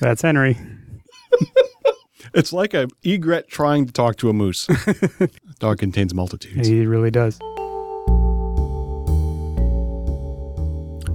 That's Henry. It's like a egret trying to talk to a moose. Dog contains multitudes. He really does.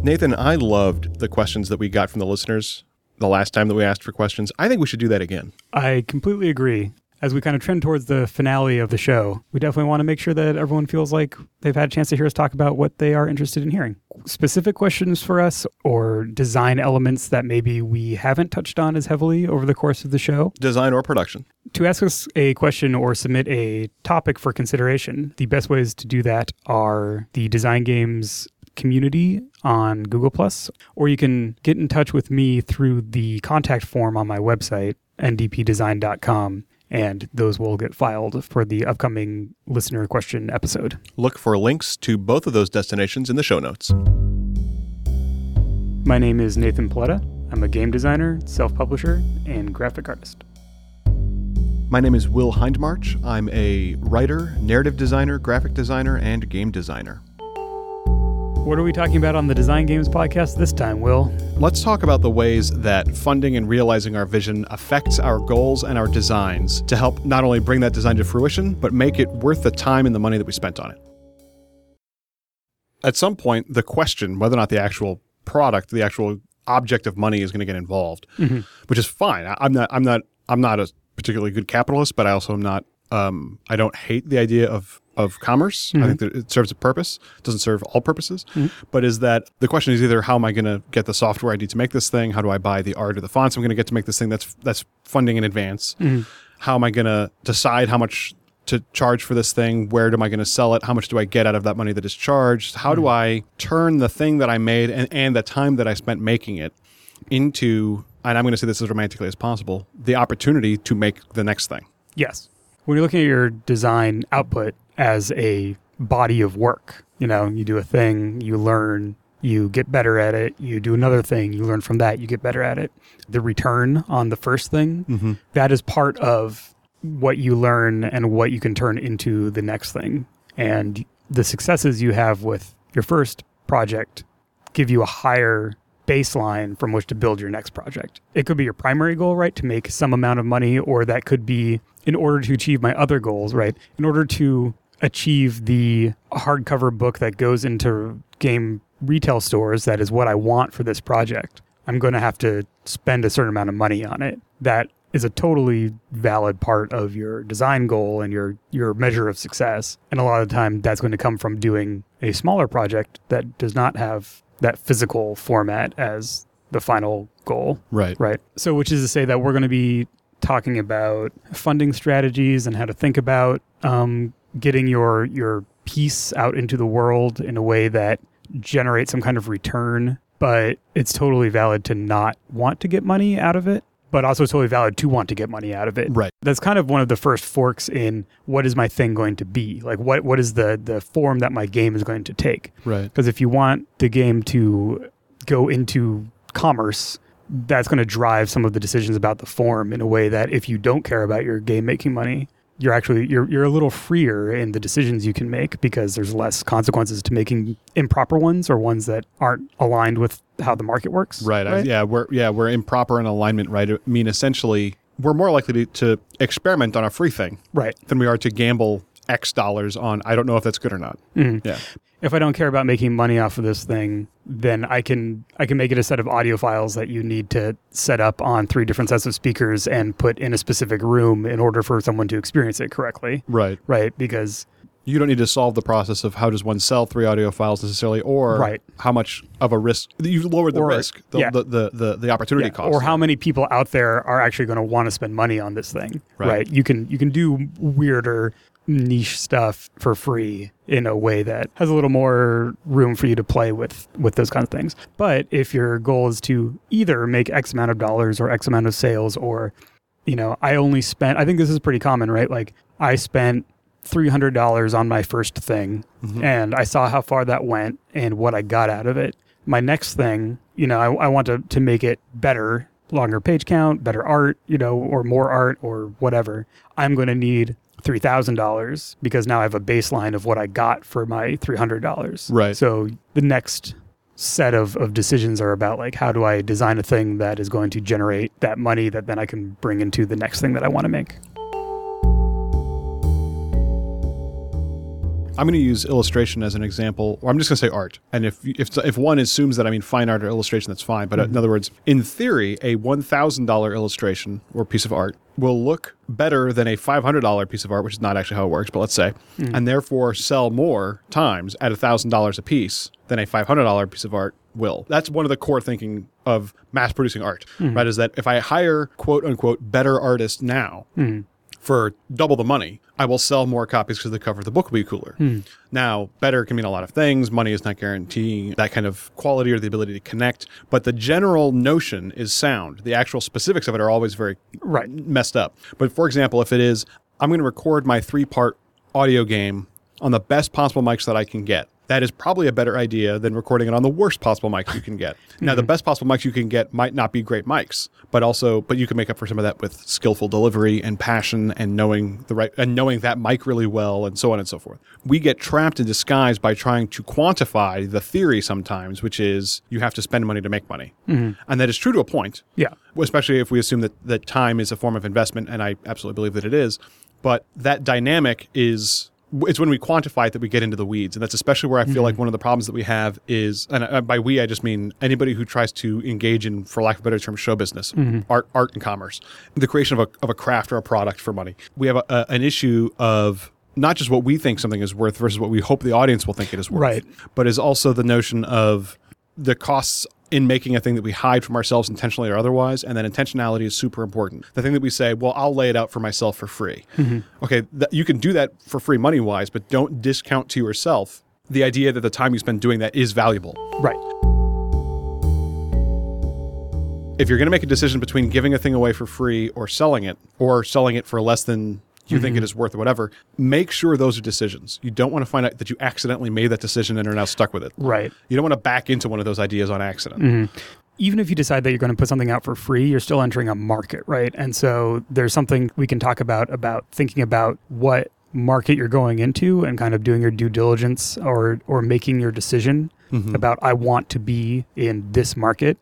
Nathan, I loved the questions that we got from the listeners the last time that we asked for questions. I think we should do that again. I completely agree. As we kind of trend towards the finale of the show, we definitely want to make sure that everyone feels like they've had a chance to hear us talk about what they are interested in hearing. Specific questions for us or design elements that maybe we haven't touched on as heavily over the course of the show. Design or production. To ask us a question or submit a topic for consideration, the best ways to do that are the Design Games community on Google Plus, or you can get in touch with me through the contact form on my website, ndpdesign.com, and those will get filed for the upcoming listener question episode. Look for links to both of those destinations in the show notes. My name is Nathan Paoletta. I'm a game designer, self publisher, and graphic artist. My name is Will Hindmarch. I'm a writer, narrative designer, graphic designer, and game designer. What are we talking about on the Design Games podcast this time, Will? Let's talk about the ways that funding and realizing our vision affects our goals and our designs to help not only bring that design to fruition, but make it worth the time and the money that we spent on it. At some point, the question whether or not the actual product, the actual object of money is going to get involved, mm-hmm. which is fine. I, I'm not, I'm not, I'm not a particularly good capitalist, but I also am not, um, I don't hate the idea of of commerce. I think mm-hmm. that it serves a purpose. It doesn't serve all purposes. Mm-hmm. But is that the question is either how am I going to get the software I need to make this thing? How do I buy the art or the fonts I'm going to get to make this thing? That's that's funding in advance. Mm-hmm. How am I going to decide how much to charge for this thing? Where am I going to sell it? How much do I get out of that money that is charged? How do I turn the thing that I made and, and the time that I spent making it into, and I'm going to say this as romantically as possible, the opportunity to make the next thing? Yes. When you're looking at your design output as a body of work, you know, you do a thing, you learn, you get better at it, you do another thing, you learn from that, you get better at it. The return on the first thing, mm-hmm. that is part of what you learn and what you can turn into the next thing. And the successes you have with your first project give you a higher baseline from which to build your next project. It could be your primary goal, right? To make some amount of money, or that could be in order to achieve my other goals, right? In order to achieve the hardcover book that goes into game retail stores, that is what I want for this project. I'm going to have to spend a certain amount of money on it. That is a totally valid part of your design goal and your your measure of success. And a lot of the time that's going to come from doing a smaller project that does not have that physical format as the final goal. Right. Right. So, which is to say that we're going to be talking about funding strategies and how to think about um, getting your your piece out into the world in a way that generates some kind of return. But it's totally valid to not want to get money out of it, but also totally valid to want to get money out of it. Right. That's kind of one of the first forks in what is my thing going to be? Like what what is the the form that my game is going to take? Right. Because if you want the game to go into commerce, that's going to drive some of the decisions about the form in a way that if you don't care about your game making money, you're actually you're you're a little freer in the decisions you can make because there's less consequences to making improper ones or ones that aren't aligned with how the market works. Right. I- yeah, we're yeah we're improper in alignment. Right. I mean, essentially, we're more likely to, to experiment on a free thing Right. than we are to gamble X dollars on. I don't know if that's good or not. Mm-hmm. Yeah. If I don't care about making money off of this thing, then I can I can make it a set of audio files that you need to set up on three different sets of speakers and put in a specific room in order for someone to experience it correctly. Right. Right? Because You don't need to solve the process of how does one sell three audio files necessarily, or Right. how much of a risk you've lowered the Or- risk, the, yeah. the, the, the, the opportunity yeah, cost, or how many people out there are actually going to want to spend money on this thing. Right. Right. You can you can do weirder niche stuff for free in a way that has a little more room for you to play with with those kinds of things. But if your goal is to either make X amount of dollars or X amount of sales or you know, I only spent I think this is pretty common, right? Like I spent $300 on my first thing mm-hmm. and I saw how far that went and what I got out of it. My next thing, you know, I, I want to, to make it better, longer page count, better art, you know, or more art or whatever. I'm going to need $3,000 because now I have a baseline of what I got for my $300. Right. So the next set of, of decisions are about like how do I design a thing that is going to generate that money that then I can bring into the next thing that I want to make. I'm going to use illustration as an example, or I'm just going to say art. And if if if one assumes that I mean fine art or illustration, that's fine. But uh, in mm-hmm. other words, in theory, a one thousand dollar illustration or piece of art will look better than a five hundred dollar piece of art, which is not actually how it works. But let's say, mm. and therefore sell more times at thousand dollars a piece than a five hundred dollar piece of art will. That's one of the core thinking of mass producing art, mm. right? Is that if I hire quote unquote better artists now mm. For double the money, I will sell more copies because the cover of the book will be cooler. Hmm. Now, better can mean a lot of things. Money is not guaranteeing that kind of quality or the ability to connect, but the general notion is sound. The actual specifics of it are always very Right. messed up. But for example, if it is, I'm going to record my three part audio game on the best possible mics that I can get. That is probably a better idea than recording it on the worst possible mics you can get. Now, the mm-hmm. best possible mics you can get might not be great mics, but also, but you can make up for some of that with skillful delivery and passion and knowing the right and knowing that mic really well and so on and so forth. We get trapped in disguise by trying to quantify the theory sometimes, which is you have to spend money to make money, mm-hmm. and that is true to a point Yeah. especially if we assume that, that time is a form of investment, and I absolutely believe that it is. But that dynamic is it's when we quantify it that we get into the weeds, and that's especially where I feel like mm-hmm. one of the problems that we have is, and by we I just mean anybody who tries to engage in, for lack of a better term, show business, mm-hmm. art, art and commerce, the creation of a of a craft or a product for money. We have a, a, an issue of not just what we think something is worth versus what we hope the audience will think it is worth, Right. but is also the notion of the costs in making a thing that we hide from ourselves intentionally or otherwise, and then intentionality is super important. The thing that we say, well, I'll lay it out for myself for free. Mm-hmm. Okay, th- you can do that for free money wise, but don't discount to yourself the idea that the time you spend doing that is valuable. Right. If you're going to make a decision between giving a thing away for free or selling it, or selling it for less than you think it mm-hmm. is worth or whatever, make sure those are decisions. You don't want to find out that you accidentally made that decision and are now stuck with it. Right. You don't want to back into one of those ideas on accident. Mm-hmm. even if you decide that you're going to put something out for free, you're still entering a market, right? And so there's something we can talk about about thinking about what market you're going into and kind of doing your due diligence or or making your decision mm-hmm. about I want to be in this market.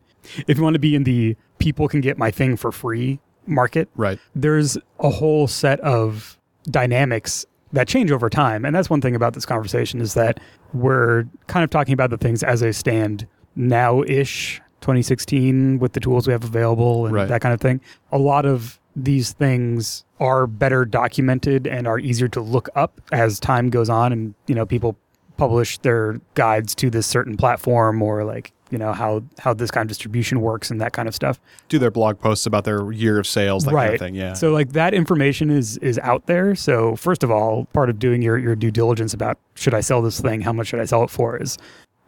If you want to be in the people can get my thing for free market, Right. there's a whole set of dynamics that change over time. And that's one thing about this conversation is that we're kind of talking about the things as they stand now ish, 2016, with the tools we have available and Right. that kind of thing. A lot of these things are better documented and are easier to look up as time goes on and you know people publish their guides to this certain platform or like you know how how this kind of distribution works and that kind of stuff Do their blog posts about their year of sales, that kind of thing. Yeah. so like that information is is out there. So first of all, part of doing your your due diligence about should I sell this thing, how much should I sell it for is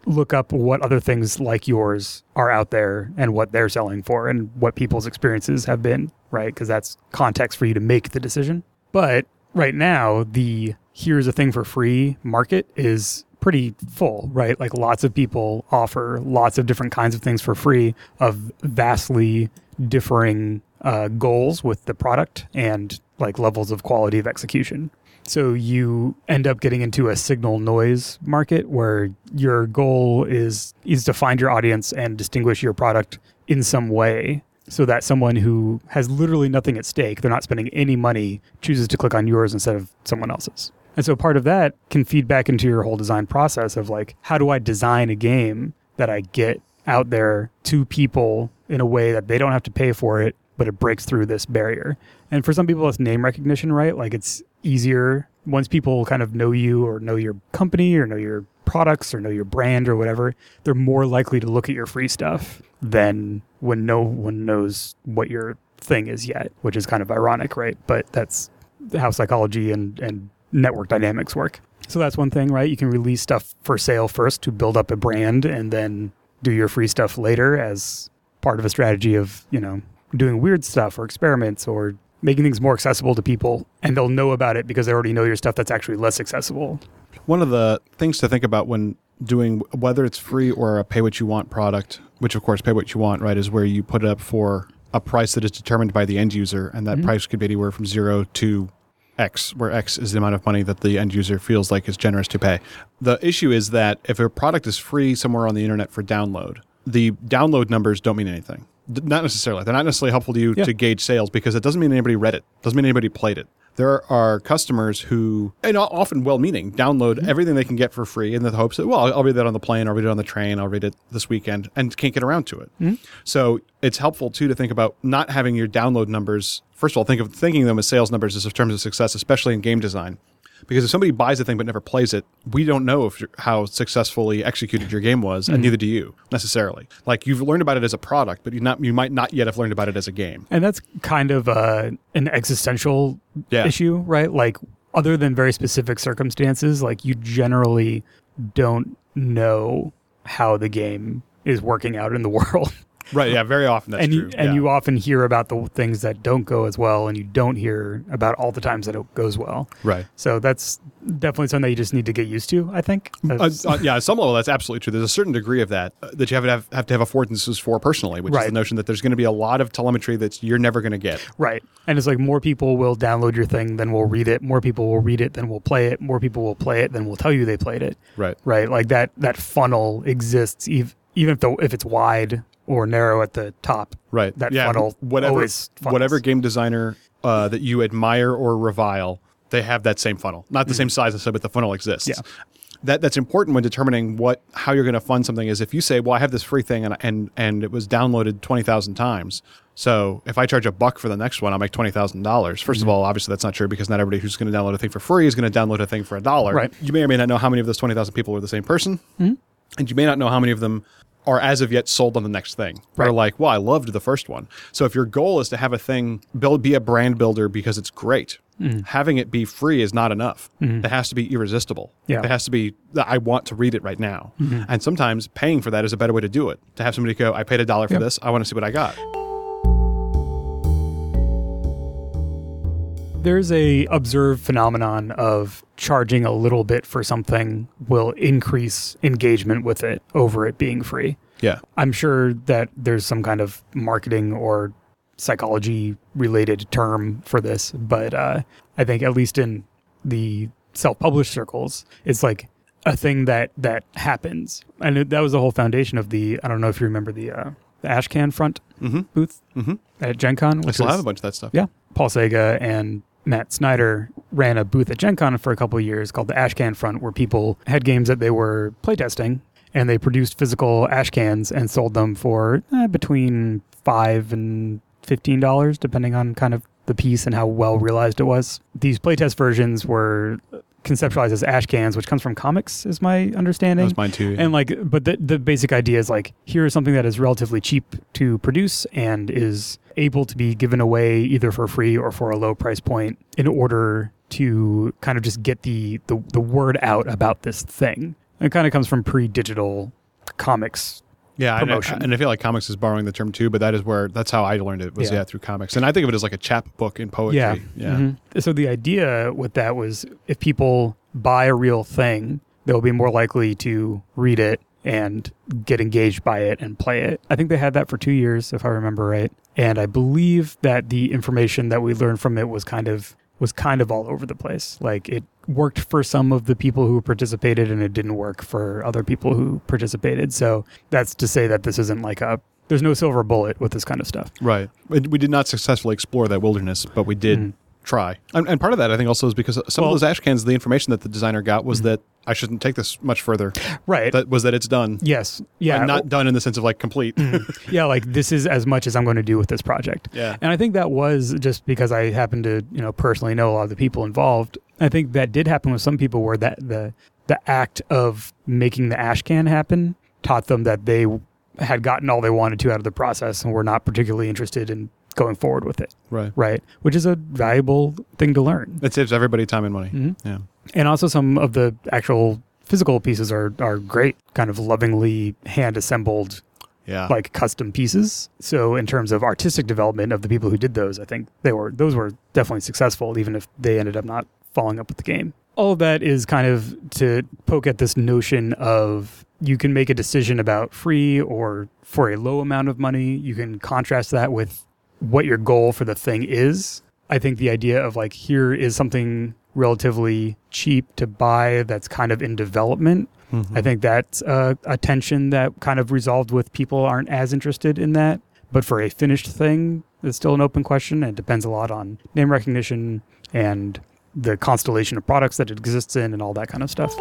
look up what other things like yours are out there and what they're selling for and what people's experiences have been, right? Because that's context for you to make the decision. But right now, the here's a thing for free market is pretty full, right? Like lots of people offer lots of different kinds of things for free of vastly differing uh, goals with the product and like levels of quality of execution. So you end up getting into a signal noise market where your goal is is to find your audience and distinguish your product in some way so that someone who has literally nothing at stake, they're not spending any money, chooses to click on yours instead of someone else's. And so part of that can feed back into your whole design process of like, how do I design a game that I get out there to people in a way that they don't have to pay for it, but it breaks through this barrier. And for some people, it's name recognition, right? Like it's easier once people kind of know you or know your company or know your products or know your brand or whatever, they're more likely to look at your free stuff than when no one knows what your thing is yet, which is kind of ironic, right? But that's how psychology and, and network dynamics work. So that's one thing, right? You can release stuff for sale first to build up a brand and then do your free stuff later as part of a strategy of, you know, doing weird stuff or experiments or making things more accessible to people and they'll know about it because they already know your stuff that's actually less accessible. One of the things to think about when doing whether it's free or a pay what you want product, which of course pay what you want, right, is where you put it up for a price that is determined by the end user, and that mm-hmm. price could be anywhere from zero to X, where X is the amount of money that the end user feels like is generous to pay. The issue is that if a product is free somewhere on the internet for download, the download numbers don't mean anything. D- Not necessarily. They're not necessarily helpful to you Yeah. to gauge sales because it doesn't mean anybody read it. Doesn't mean anybody played it. There are customers who, and often well-meaning, download Mm-hmm. everything they can get for free in the hopes that, well, I'll read that on the plane, I'll read it on the train, I'll read it this weekend, and can't get around to it. Mm-hmm. So it's helpful too to think about not having your download numbers. First of all, think of thinking them as sales numbers as in terms of success, especially in game design. Because if somebody buys a thing but never plays it, we don't know if you're- how successfully executed your game was, and neither do you necessarily. Like you've learned about it as a product, but you not you might not yet have learned about it as a game. And that's kind of uh, an existential Yeah. issue, right? Like, other than very specific circumstances, like you generally don't know how the game is working out in the world. Right? Yeah. Very often that's and true. you, and yeah. you often hear about the things that don't go as well, and you don't hear about all the times that it goes well. right. So that's definitely something that you just need to get used to. I think. Uh, uh, yeah, at some level, that's absolutely true. There's a certain degree of that uh, that you have to have, have to have affordances for personally, which is the notion that there's going to be a lot of telemetry that you're never going to get. Right. And it's like more people will download your thing than will read it. More people will read it than will play it. More people will play it than will tell you they played it. Right. Right. Like that that funnel exists ev- even if the if it's wide or narrow at the top. Right. That yeah, funnel whatever, whatever game designer uh, that you admire or revile, they have that same funnel. Not the same size, I said, but the funnel exists. Mm. Yeah. That, that's important when determining what how you're going to fund something is if you say well I have this free thing and and, and it was downloaded 20,000 times so if I charge a buck for the next one I'll make $20,000 1st Mm-hmm. of all obviously that's not true because not everybody who's going to download a thing for free is going to download a thing for a dollar Right. you may or may not know how many of those 20,000 people are the same person Mm-hmm. and you may not know how many of them are as of yet sold on the next thing. Or Right. like, well, I loved the first one. So if your goal is to have a thing build be a brand builder because it's great, Mm-hmm. having it be free is not enough. It has to be irresistible. Yeah. It has to be that I want to read it right now. And sometimes paying for that is a better way to do it. To have somebody go, I paid a dollar for Yep. this, I want to see what I got. There's a observed phenomenon of charging a little bit for something will increase engagement with it over it being free. Yeah. I'm sure that there's some kind of marketing or psychology related term for this, but uh, I think at least in the self-published circles, it's like a thing that that happens, and it, that was the whole foundation of the. I don't know if you remember the uh, the Ashcan front Mm-hmm. booth Mm-hmm. at Gen Con. I still have a bunch of that stuff. yeah. Paul Czege and Matt Snyder ran a booth at Gen Con for a couple years called the Ashcan Front, where people had games that they were playtesting and they produced physical ash cans and sold them for eh, between five and fifteen dollars, depending on kind of the piece and how well realized it was. These playtest versions were conceptualized as ash cans, which comes from comics, is my understanding. was mine too. And like, but the, the basic idea is like, here is something that is relatively cheap to produce and is able to be given away either for free or for a low price point in order to kind of just get the, the, the word out about this thing. It kind of comes from pre digital comics. Yeah, and I, promotion. and I feel like comics is borrowing the term too, but that is where that's how I learned it was Yeah. yeah, through comics. And I think of it as like a chapbook in poetry. Yeah. Yeah. Mhm. So the idea with that was if people buy a real thing, they'll be more likely to read it and get engaged by it and play it. I think they had that for two years, if I remember right. And I believe that the information that we learned from it was kind of was kind of all over the place. Like it worked for some of the people who participated and it didn't work for other people who participated. So that's to say that this isn't like a there's no silver bullet with this kind of stuff. Right. We did not successfully explore that wilderness, but we did Mhm. try. And, and part of that, I think, also is because some Well- of those ash cans, the information that the designer got was that I shouldn't take this much further. Right. That was that it's done. yes. Yeah. And not done in the sense of like complete. Mm. yeah, like this is as much as I'm going to do with this project. Yeah. And I think that was just because I happen to, you know, personally know a lot of the people involved. I think that did happen with some people where that the the act of making the ash can happen taught them that they had gotten all they wanted to out of the process and were not particularly interested in going forward with it, right. right? Which is a valuable thing to learn. It saves everybody time and money. Mhm. Yeah. And also some of the actual physical pieces are are great, kind of lovingly hand assembled Yeah. like custom pieces. So in terms of artistic development of the people who did those, I think they were those were definitely successful, even if they ended up not following up with the game. All of that is kind of to poke at this notion of you can make a decision about free or for a low amount of money. You can contrast that with what your goal for the thing is. I think the idea of like here is something relatively cheap to buy that's kind of in development. Mm-hmm. I think that's a, a tension that kind of resolved with people aren't as interested in that. But for a finished thing, it's still an open question. And it depends a lot on name recognition and the constellation of products that it exists in and all that kind of stuff.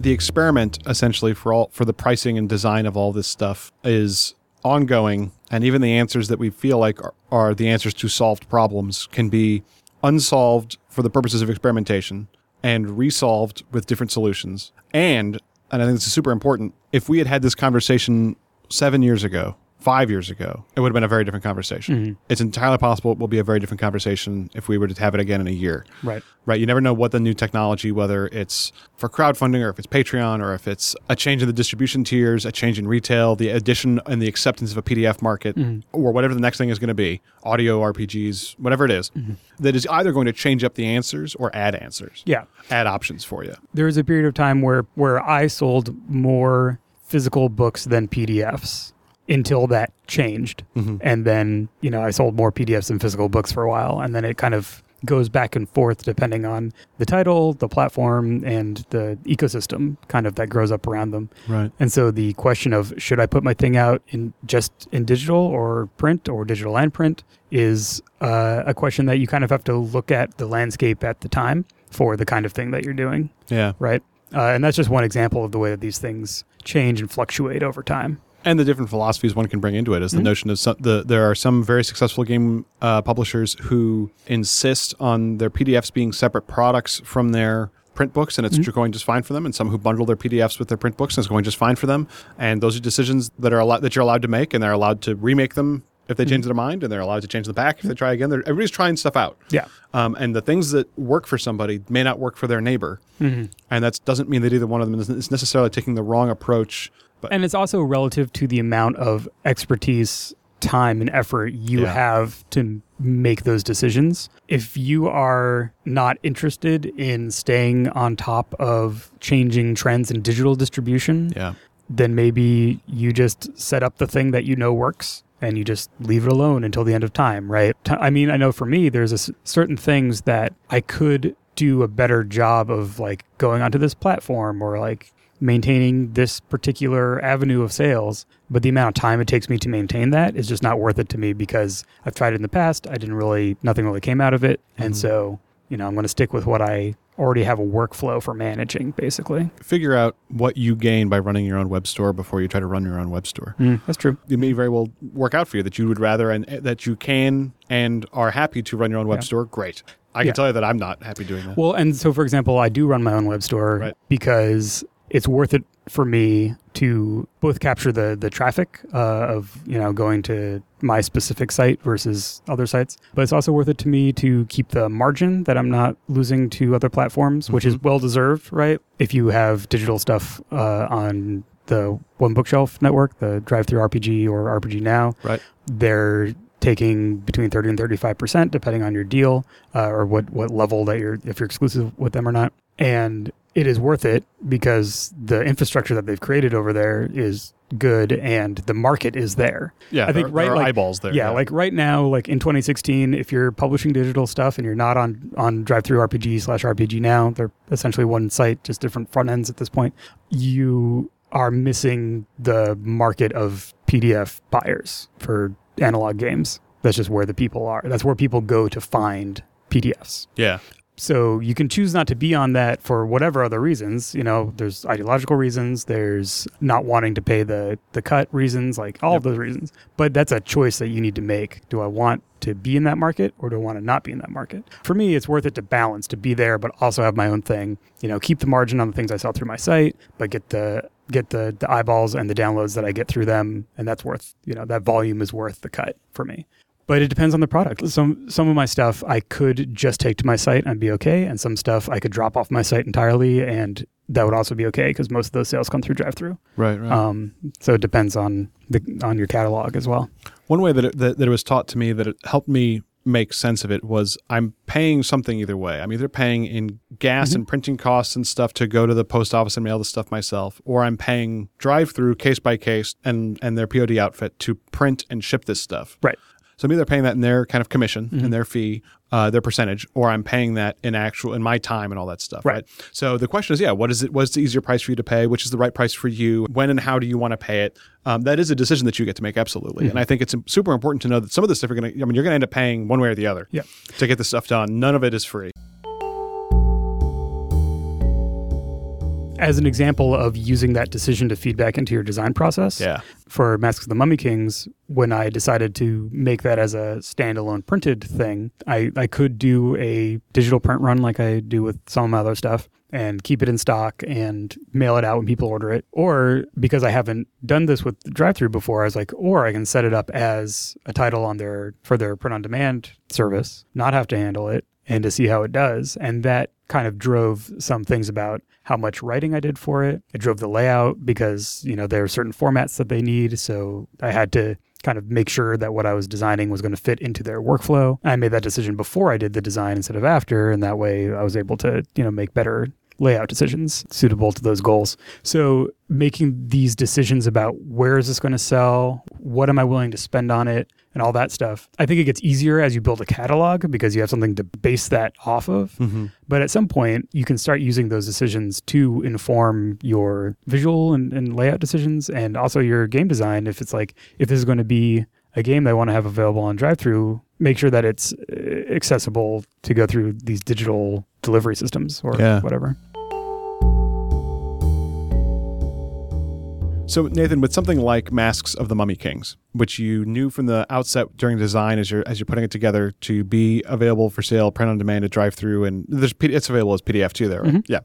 The experiment essentially for all for the pricing and design of all this stuff is ongoing and even the answers that we feel like are, are the answers to solved problems can be unsolved for the purposes of experimentation and resolved with different solutions. And and i think this is super important if we had had this conversation seven years ago five years ago it would have been a very different conversation mm-hmm. it's entirely possible it will be a very different conversation if we were to have it again in a year Right. right? You never know what the new technology, whether it's for crowdfunding or if it's Patreon or if it's a change in the distribution tiers, a change in retail, the addition and the acceptance of a PDF market, mm-hmm. or whatever the next thing is going to be, audio RPGs, whatever it is, mm-hmm. that is either going to change up the answers or add answers, Yeah. add options for you. There was a period of time where where I sold more physical books than PDFs until that changed. And then, you know, I sold more PDFs than physical books for a while and then it kind of goes back and forth depending on the title, the platform and the ecosystem kind of that grows up around them. Right. And so the question of should I put my thing out in just in digital or print or digital and print is uh, a question that you kind of have to look at the landscape at the time for the kind of thing that you're doing Yeah. right? Uh, and that's just one example of the way that these things change and fluctuate over time. And the different philosophies one can bring into it is the mm-hmm. notion of some, the there are some very successful game uh, publishers who insist on their PDFs being separate products from their print books and it's mm-hmm. going just fine for them and some who bundle their PDFs with their print books and it's going just fine for them. And those are decisions that are allowed that you're allowed to make and they're allowed to remake them if they change mm-hmm. their mind and they're allowed to change them back if they try again. They're, everybody's trying stuff out. Yeah. um, and the things that work for somebody may not work for their neighbor. And that doesn't mean that either one of them is necessarily taking the wrong approach but And it's also relative to the amount of expertise, time, and effort you Yeah. have to make those decisions. If you are not interested in staying on top of changing trends in digital distribution, yeah then maybe you just set up the thing that you know works and you just leave it alone until the end of time, right? I mean, I know for me, there's a s certain things that I could do a better job of like going onto this platform or like maintaining this particular avenue of sales. But the amount of time it takes me to maintain that is just not worth it to me because I've tried it in the past. I didn't really, nothing really came out of it. And so, you know, I'm going to stick with what I already have a workflow for managing, basically. figure out what you gain by running your own web store before you try to run your own web store. Mm, that's true. It may very well work out for you that you would rather and that you can and are happy to run your own web Yeah. store. Great. I can tell you that I'm not happy doing that. Well, and so for example, I do run my own web store Right. because it's worth it for me to both capture the the traffic uh, of you know going to my specific site versus other sites, but it's also worth it to me to keep the margin that I'm not losing to other platforms, which is well deserved, right? If you have digital stuff uh, on the One Bookshelf network, the DriveThruRPG or RPG Now, right. they're taking between 30 and 35 percent depending on your deal uh, or what what level that you're if you're exclusive with them or not and it is worth it because the infrastructure that they've created over there is good and the market is there Yeah. I think there, right, there like- eyeballs there. yeah, like right now like in 2016 if you're publishing digital stuff and you're not on on DriveThruRPG slash rpg now they're essentially one site just different front ends at this point you are missing the market of pdf buyers for analog games that's just where the people are that's where people go to find pdfs yeah. So you can choose not to be on that for whatever other reasons. You know, there's ideological reasons, there's not wanting to pay the the cut reasons, like all of those reasons. But that's a choice that you need to make. Do I want to be in that market or do I want to not be in that market? For me, it's worth it to balance, to be there, but also have my own thing. You know, keep the margin on the things I sell through my site, but get the get the the eyeballs and the downloads that I get through them, and that's worth you know that volume is worth the cut for me but it depends on the product. Some some of my stuff I could just take to my site and be okay, and some stuff I could drop off my site entirely, and that would also be okay because most of those sales come through drive-through. Right. Right. Um, so it depends on the on your catalog as well. One way that it, that, that it was taught to me that it helped me make sense of it was I'm paying something either way. I'm either paying in gas and printing costs and stuff to go to the post office and mail the stuff myself, or I'm paying drive through case by case and and their POD outfit to print and ship this stuff. Right. So I'm either paying that in their kind of commission and their fee, uh, their percentage, or I'm paying that in actual in my time and all that stuff. Right. Right. So the question is, yeah, what is it? What's the easier price for you to pay? Which is the right price for you? When and how do you want to pay it? Um, that is a decision that you get to make absolutely. And I think it's super important to know that some of this stuff you're going to. I mean, you're going to end up paying one way or the other. Yeah. To get this stuff done, none of it is free. As an example of using that decision to feedback into your design process, Yeah. for Masks of the Mummy Kings, when I decided to make that as a standalone printed thing, I, I could do a digital print run like I do with some of my other stuff and keep it in stock and mail it out when people order it. Or because I haven't done this with drive through before, I was like, or I can set it up as a title on their for their print on demand service, not have to handle it and to see how it does. And that kind of drove some things about how much writing I did for it. It drove the layout because, you know, there are certain formats that they need. So I had to kind of make sure that what I was designing was going to fit into their workflow. I made that decision before I did the design instead of after. And that way I was able to, you know, make better layout decisions suitable to those goals. So making these decisions about where is this going to sell, what am I willing to spend on it, and all that stuff. I think it gets easier as you build a catalog because you have something to base that off of. But at some point, you can start using those decisions to inform your visual and, and layout decisions and also your game design. If it's like, if this is going to be a game they want to have available on drive through, make sure that it's uh, accessible to go through these digital delivery systems or Yeah. whatever. So Nathan, with something like Masks of the Mummy Kings, which you knew from the outset during design as you're as you're putting it together to be available for sale, print on demand, to drive through, and there's it's available as PDF too. There, right? yeah.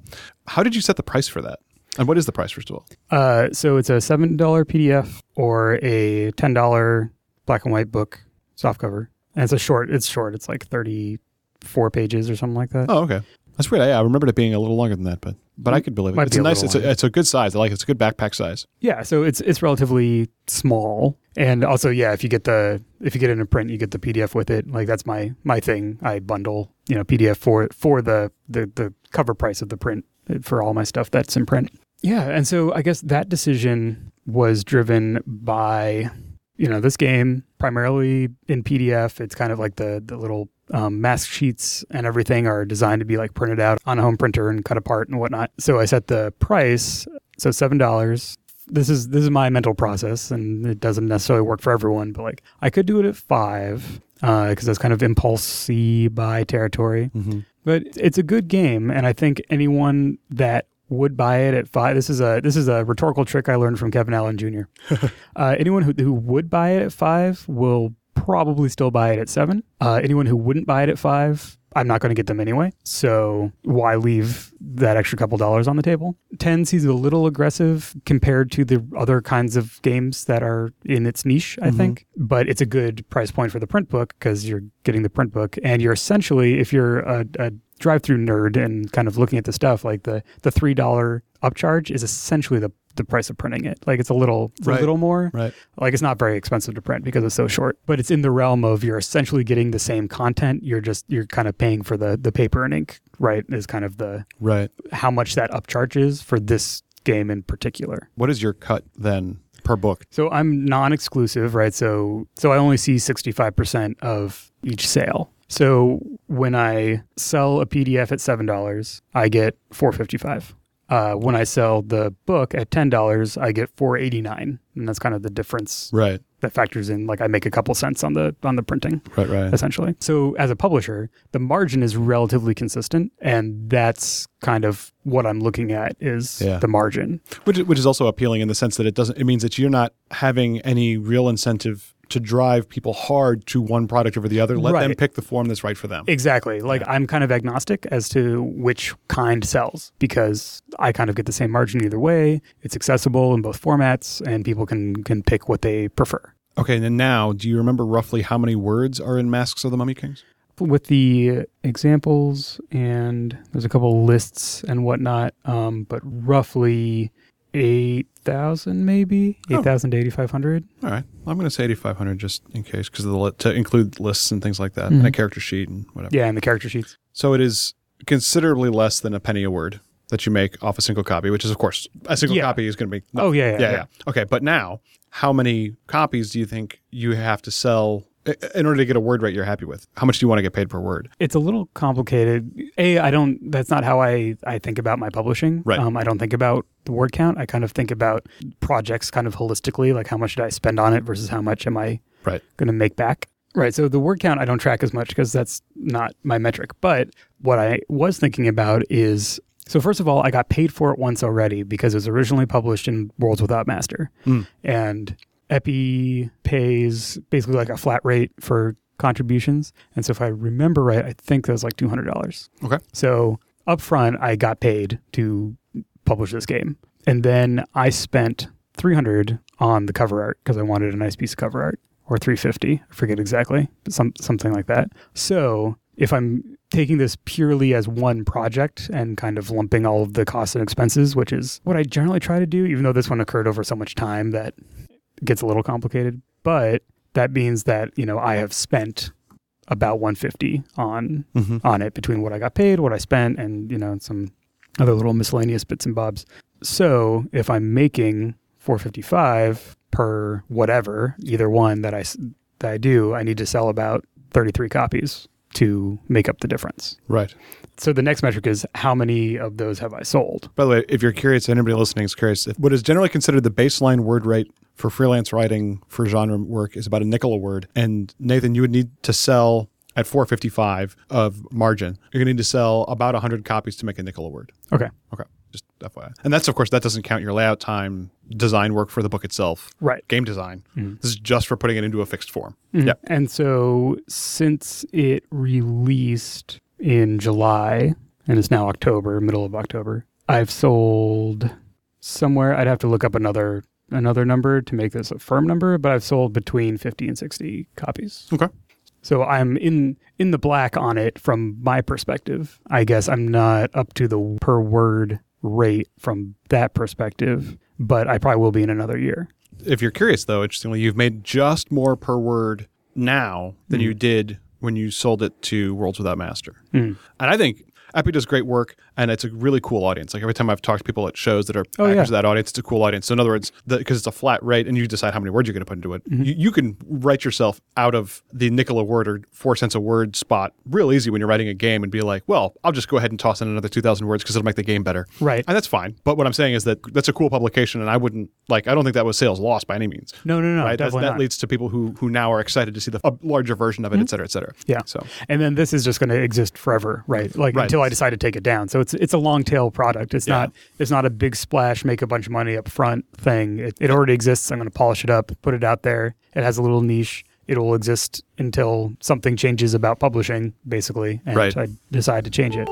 How did you set the price for that? And what is the price first of all? Uh, so it's a $7 PDF or a $10 black and white book softcover. And it's a short, it's short. It's like 34 pages or something like that. Oh, okay. That's weird. I, I remembered it being a little longer than that, but but I could believe it. It's a nice. It's a, it's a good size. I like. it. It's a good backpack size. Yeah, so it's it's relatively small, and also yeah, if you get the if you get it in print, you get the PDF with it. Like that's my my thing. I bundle you know PDF for for the the the cover price of the print for all my stuff that's in print. Yeah, and so I guess that decision was driven by you know this game primarily in PDF. It's kind of like the the little um, mask sheets and everything are designed to be like printed out on a home printer and cut apart and whatnot. So I set the price so seven dollars. This is this is my mental process, and it doesn't necessarily work for everyone. But like I could do it at five because that's kind of impulsy by territory. Mm-hmm. But it's a good game, and I think anyone that would buy it at five. This is a this is a rhetorical trick I learned from Kevin Allen Jr. uh, anyone who who would buy it at five will probably still buy it at seven. Uh, anyone who wouldn't buy it at five, I'm not going to get them anyway. So why leave that extra couple dollars on the table? Ten seems a little aggressive compared to the other kinds of games that are in its niche, I think. But it's a good price point for the print book because you're getting the print book, and you're essentially, if you're a, a drive-through nerd and kind of looking at the stuff, like the the three dollar upcharge is essentially the the price of printing it. Like it's a little it's Right. a little more. Right. Like it's not very expensive to print because it's so short, but it's in the realm of you're essentially getting the same content. You're just you're kind of paying for the the paper and ink, right? Is kind of the Right. how much that upcharge is for this game in particular. What is your cut then per book? So I'm non-exclusive, right? So so I only see 65% of each sale. So when I sell a PDF at seven dollars, I get 455. Uh, when I sell the book at ten dollars, I get 489, and that's kind of the difference Right. that factors in. Like I make a couple cents on the on the printing Right. Right. essentially. So as a publisher, the margin is relatively consistent, and that's kind of what I'm looking at is Yeah. the margin. which which is also appealing in the sense that it doesn't. It means that you're not having any real incentive to drive people hard to one product over the other. Let them pick the form that's right for them. Exactly. Like I'm kind of agnostic as to which kind sells because I kind of get the same margin either way. It's accessible in both formats and people can can pick what they prefer. Okay. And then now, do you remember roughly how many words are in Masks of the Mummy Kings? With the examples and there's a couple lists and whatnot, um, but roughly 8,000 maybe, Oh. 8,000 to 8,500. All right. I'm going to say 8,500 just in case because li- to include lists and things like that and a Mhm. character sheet and whatever. Yeah, and the character sheets. So it is considerably less than a penny a word that you make off a single copy, which is, of course, a single Yeah. copy is going to be. Oh, yeah, yeah, yeah, yeah. yeah. Okay. But now, how many copies do you think you have to sell in order to get a word rate you're happy with? How much do you want to get paid per word? It's a little complicated. A, I don't, that's not how I, I think about my publishing. Right. Um, I don't think about the word count. I kind of think about projects kind of holistically, like how much did I spend on it versus how much am I Right. going to make back. Right. So the word count I don't track as much because that's not my metric. But what I was thinking about is so first of all, I got paid for it once already because it was originally published in Worlds Without Master, Mm. and Epi pays basically like a flat rate for contributions. And so if I remember right, I think that was like two hundred dollars. Okay. So upfront, I got paid to publish this game, and then I spent three hundred on the cover art because I wanted a nice piece of cover art, or three fifty. I forget exactly, but some something like that. So if I'm taking this purely as one project and kind of lumping all of the costs and expenses, which is what I generally try to do, even though this one occurred over so much time that gets a little complicated. But that means that you know I have spent about 150 on Mm-hmm. on it between what I got paid, what I spent, and you know some other little miscellaneous bits and bobs. So if I'm making 455 per whatever, either one that I that I do, I need to sell about 33 copies to make up the difference. Right. So the next metric is how many of those have I sold? By the way, if you're curious, anybody listening is curious, if what is generally considered the baseline word rate for freelance writing for genre work is about a nickel a word. And Nathan, you would need to sell at 455 of margin. You're going to need to sell about 100 copies to make a nickel a word. Okay. Okay. FYI. And that's, of course, that doesn't count your layout time, design work for the book itself, Right. game design. Mhm. This is just for putting it into a fixed form. Mhm. Yeah. And so since it released in July and it's now October, middle of October, I've sold somewhere I'd have to look up another another number to make this a firm number, but I've sold between 50 and 60 copies. Okay. So I'm in in the black on it from my perspective. I guess I'm not up to the per word rate from that perspective, but I probably will be in another year. If you're curious, though, interestingly, you've made just more per word now than Mhm. you did when you sold it to Worlds Without Master. Mm. And I think Epi does great work, and it's a really cool audience. Like every time I've talked to people at shows that are Oh, actors yeah. of that audience, it's a cool audience. So in other words, because it's a flat rate, and you decide how many words you're going to put into it, Mhm. you, you can write yourself out of the nickel a word or four cents a word spot real easy when you're writing a game and be like, well, I'll just go ahead and toss in another two thousand words because it'll make the game better. Right. And that's fine. But what I'm saying is that that's a cool publication, and I wouldn't like. I don't think that was sales lost by any means. No, no, no. right? Definitely that not. leads to people who who now are excited to see the a larger version of it, et cetera, et cetera. Yeah. So and then this is just going to exist forever, right? Like Right. until I decided to take it down. So it's it's a long tail product. It's Yeah. not it's not a big splash, make a bunch of money up front thing. It, it already exists. I'm going to polish it up, put it out there. It has a little niche. It will exist until something changes about publishing, basically, and Right. I decide to change it.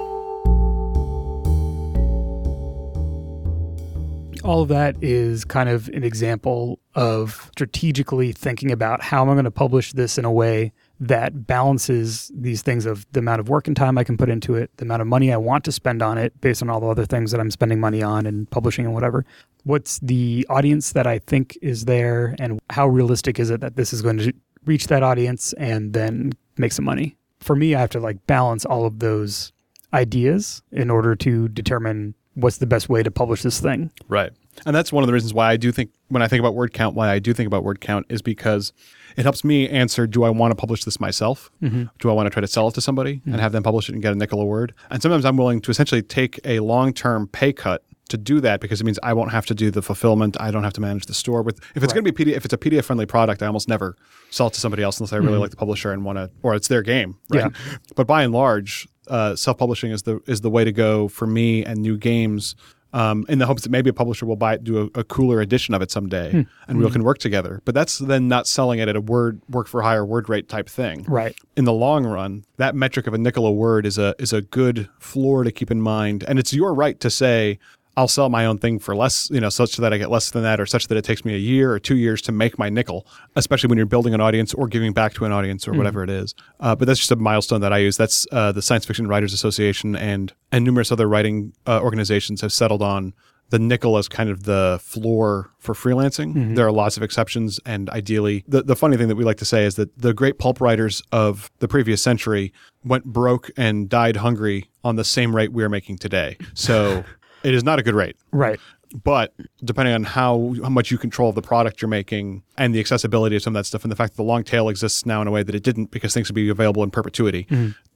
all of that is kind of an example of strategically thinking about how am I going to publish this in a way that balances these things of the amount of work and time I can put into it, the amount of money I want to spend on it based on all the other things that I'm spending money on and publishing and whatever. What's the audience that I think is there and how realistic is it that this is going to reach that audience and then make some money? For me, I have to like balance all of those ideas in order to determine what's the best way to publish this thing. Right. And that's one of the reasons why I do think, when I think about word count, why I do think about word count is because it helps me answer do I want to publish this myself? Mm-hmm. Do I want to try to sell it to somebody and have them publish it and get a nickel a word? And sometimes I'm willing to essentially take a long term pay cut to do that because it means I won't have to do the fulfillment. I don't have to manage the store. With if it's Right. going to be PDF, if it's a PDF friendly product, I almost never sell it to somebody else unless I really Mhm. like the publisher and want to, or it's their game. Right. Yeah. But by and large, uh, self publishing is the is the way to go for me and new games. Um, in the hopes that maybe a publisher will buy it, do a, a cooler edition of it someday, Hmm. and we can work together. But that's then not selling it at a word work for hire word rate type thing Right. in the long run, that metric of a nickel a word is a is a good floor to keep in mind. And it's your right to say, I'll sell my own thing for less, you know, such that I get less than that, or such that it takes me a year or two years to make my nickel, especially when you're building an audience or giving back to an audience or whatever it is. Uh, but that's just a milestone that I use. That's uh, the Science Fiction Writers Association and and numerous other writing uh, organizations have settled on the nickel as kind of the floor for freelancing. There are lots of exceptions, and ideally, the, the funny thing that we like to say is that the great pulp writers of the previous century went broke and died hungry on the same rate we are making today. So it is not a good rate. Right. But depending on how, how much you control the product you're making and the accessibility of some of that stuff, and the fact that the long tail exists now in a way that it didn't because things would be available in perpetuity,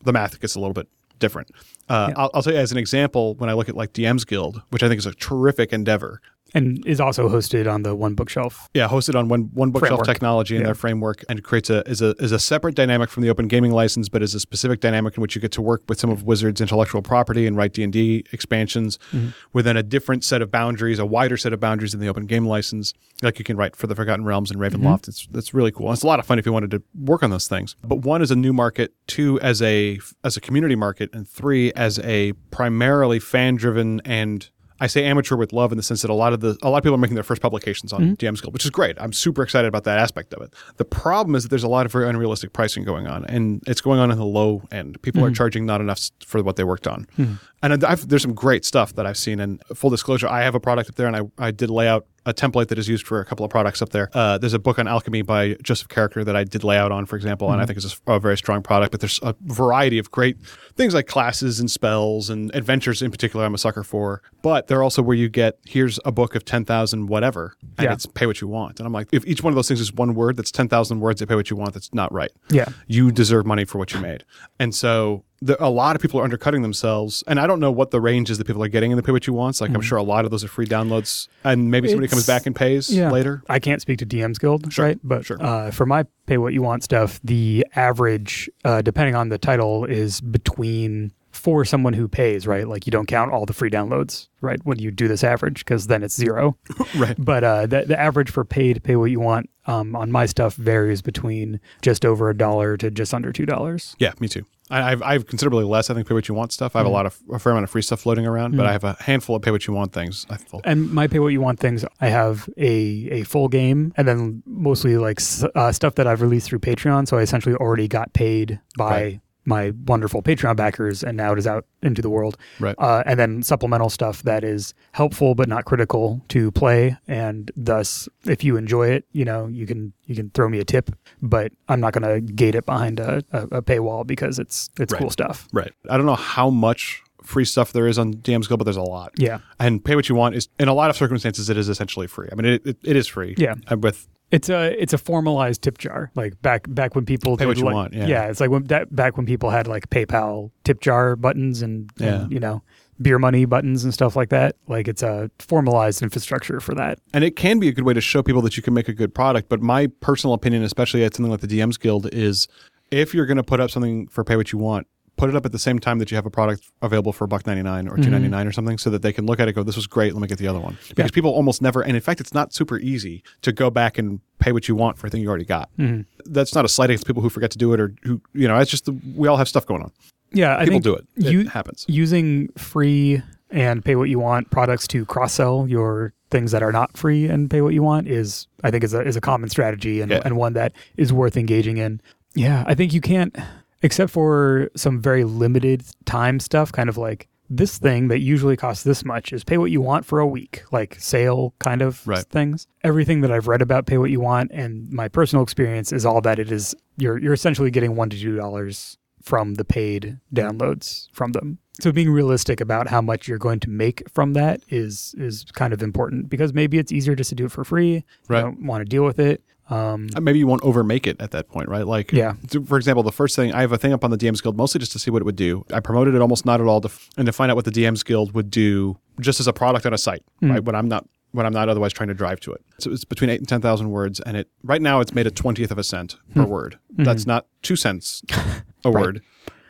the math gets a little bit different. Uh, I'll, I'll tell you as an example when I look at like DM's Guild, which I think is a terrific endeavor. And is also hosted on the one bookshelf. Yeah, hosted on one one bookshelf Framework. technology in Yeah. their framework, and creates a is a is a separate dynamic from the open gaming license, but is a specific dynamic in which you get to work with some of Wizards' intellectual property and write D and D expansions Mm-hmm. within a different set of boundaries, a wider set of boundaries than the open game license. Like you can write for the Forgotten Realms and Ravenloft. Mm-hmm. It's it's really cool. And it's a lot of fun if you wanted to work on those things. But one is a new market, two as a as a community market, and three as a primarily fan driven and I say amateur with love in the sense that a lot of the a lot of people are making their first publications on mm-hmm. DM's Guild, which is great. I'm super excited about that aspect of it. The problem is that there's a lot of very unrealistic pricing going on, and it's going on in the low end. People are mm-hmm. charging not enough for what they worked on, mm-hmm. and I've, there's some great stuff that I've seen. And full disclosure, I have a product up there, and I I did lay out a template that is used for a couple of products up there. Uh, there's a book on alchemy by Joseph Carriker that I did lay out on, for example, and I think is a, a very strong product. But there's a variety of great things like classes and spells and adventures in particular. I'm a sucker for, but they're also where you get here's a book of ten thousand whatever, and Yeah. it's pay what you want. And I'm like, if each one of those things is one word, that's ten thousand words. They pay what you want. That's not right Yeah. you deserve money for what you made. And so the, a lot of people are undercutting themselves. And I don't know what the range is that people are getting in the pay what you wants. Like I'm sure a lot of those are free downloads, and maybe somebody comes Mm-hmm. Back and pays Yeah. later. I can't speak to DM's Guild, Sure, right? But sure. uh, for my pay what you want stuff, the average, uh, depending on the title, is between for someone who pays, right? Like you don't count all the free downloads, right? When you do this average, because then it's zero. Right. But uh, the, the average for paid pay what you want um, on my stuff varies between just over a dollar to just under two dollars. Yeah, me too. I, I've, have considerably less, I think, pay what you want stuff. I have a lot of, a fair amount of free stuff floating around, but I have a handful of pay what you want things. And my pay what you want things, I have a a full game, and then mostly like uh, stuff that I've released through Patreon. So I essentially already got paid by Right. My wonderful Patreon backers, and now it is out into the world. Right. Uh, and then supplemental stuff that is helpful but not critical to play, and thus, if you enjoy it, you know you can you can throw me a tip, but I'm not going to gate it behind a, a, a paywall because it's it's Right. cool stuff. Right. I don't know how much free stuff there is on DM's Guild, but there's a lot. Yeah. And pay what you want is, in a lot of circumstances, it is essentially free. I mean, it, it, it is free. Yeah. Uh, With It's a it's a formalized tip jar. Like back back when people Pay what you like, want, yeah. it's like when that back when people had like PayPal tip jar buttons and, and, you know beer money buttons and stuff like that. Like it's a formalized infrastructure for that. and it can be a good way to show people that you can make a good product. But my personal opinion, especially at something like the DM's Guild, is if you're going to put up something for pay what you want, put it up at the same time that you have a product available for a buck ninety nine or mm-hmm. two ninety nine or something, so that they can look at it, go, "This was great. Let me get the other one." Because people almost never, and in fact, it's not super easy to go back and pay what you want for a thing you already got. Mm-hmm. That's not a slight against people who forget to do it or who you know. It's just the, we all have stuff going on. Yeah, I People think do it. It you- happens. using free and pay what you want products to cross sell your things that are not free and pay what you want is I think is a is a common strategy and, Yeah. and one that is worth engaging in. Yeah, I think you can't except for some very limited time stuff, kind of like this thing that usually costs this much is pay what you want for a week, like sale kind of Right. things. Everything that I've read about pay what you want and my personal experience is all that it is you're you're essentially getting one to two dollars from the paid downloads from them. So being realistic about how much you're going to make from that is is kind of important because maybe it's easier just to do it for free. Right. You don't want to deal with it. Um, Uh, Maybe you won't overmake it at that point, right? Like, Yeah. for example, the first thing I have a thing up on the DMs Guild mostly just to see what it would do. I promoted it almost not at all, to, and to find out what the DMs Guild would do just as a product on a site, right? When I'm not when I'm not otherwise trying to drive to it. So it's between eight and ten thousand words, and it right now it's made a twentieth of a cent per word. That's not two cents a word,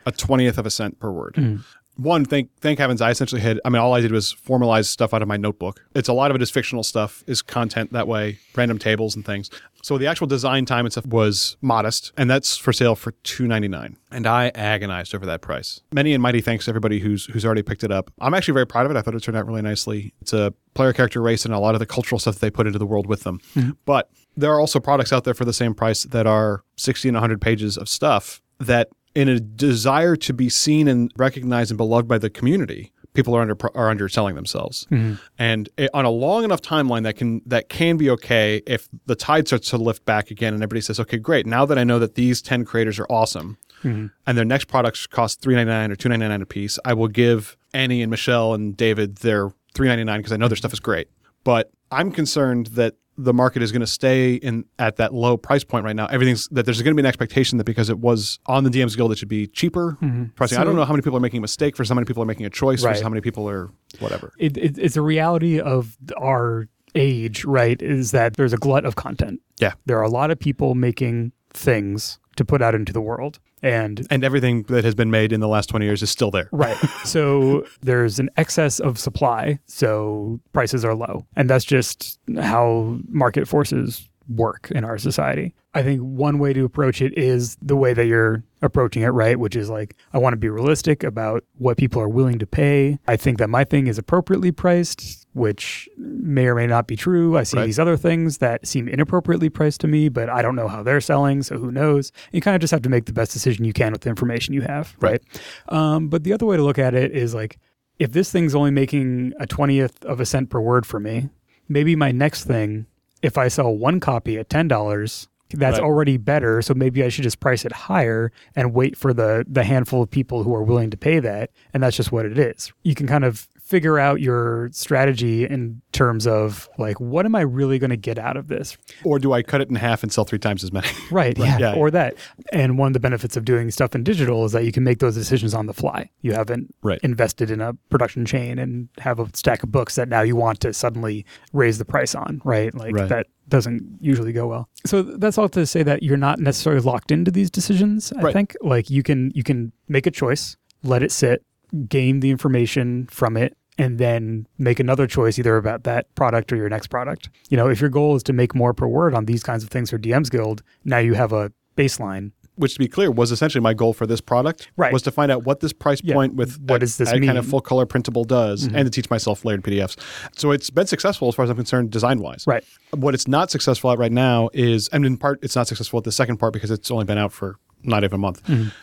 a twentieth of a cent per word. One, thank thank heavens, I essentially had. I mean, all I did was formalize stuff out of my notebook. It's a lot of it is fictional stuff, is content that way, random tables and things. So the actual design time and stuff was modest, and that's for sale for two ninety nine. And I agonized over that price. Many and mighty thanks to everybody who's who's already picked it up. I'm actually very proud of it. I thought it turned out really nicely. It's a player character race and a lot of the cultural stuff that they put into the world with them. Mm-hmm. But there are also products out there for the same price that are sixty and hundred pages of stuff that in a desire to be seen and recognized and beloved by the community, people are under are underselling themselves. Mm-hmm. And it, on a long enough timeline, that can that can be okay if the tide starts to lift back again, and everybody says, "Okay, great. Now that I know that these ten creators are awesome, Mm-hmm. and their next products cost three ninety nine or two ninety nine a piece, I will give Annie and Michelle and David their three ninety nine because I know their stuff is great. But I'm concerned that the market is going to stay in at that low price point right now. Everything's that there's going to be an expectation that because it was on the DMs Guild, it should be cheaper mm-hmm. pricing. I don't know how many people are making a mistake versus how many people are making a choice Right. versus how many people are whatever. it, it, it's a reality of our age, right? Is that there's a glut of content. Yeah. There are a lot of people making things to put out into the world. And And everything that has been made in the last 20 years is still there. Right. So there's an excess of supply, so prices are low. And that's just how market forces work in our society. I think one way to approach it is the way that you're approaching it, right? Which is like, I want to be realistic about what people are willing to pay. I think that my thing is appropriately priced, which may or may not be true. I see Right. these other things that seem inappropriately priced to me, but I don't know how they're selling, so who knows? You kind of just have to make the best decision you can with the information you have, right? Um, but the other way to look at it is like, if this thing's only making a 20th of a cent per word for me, maybe my next thing, if I sell one copy at $10, that's Right. already better. So maybe I should just price it higher and wait for the the handful of people who are willing to pay that. And that's just what it is. You can kind of figure out your strategy in terms of like, what am I really going to get out of this? Or do I cut it in half and sell three times as many? Right. Yeah, yeah. Or that. And one of the benefits of doing stuff in digital is that you can make those decisions on the fly. You haven't Right. invested in a production chain and have a stack of books that now you want to suddenly raise the price on, right? Like Right. that doesn't usually go well. So that's all to say that you're not necessarily locked into these decisions. I Right. think like you can you can make a choice, let it sit, gain the information from it and then make another choice either about that product or your next product. You know, if your goal is to make more per word on these kinds of things for DMs Guild, now you have a baseline. Which, to be clear, was essentially my goal for this product. Right. Was to find out what this price Yeah. point with What does this kind of? Mm-hmm. full color printable does, and to teach myself layered PDFs. So it's been successful as far as I'm concerned, design wise. Right. What it's not successful at right now is, and in part, it's not successful at the second part because it's only been out for not even a month,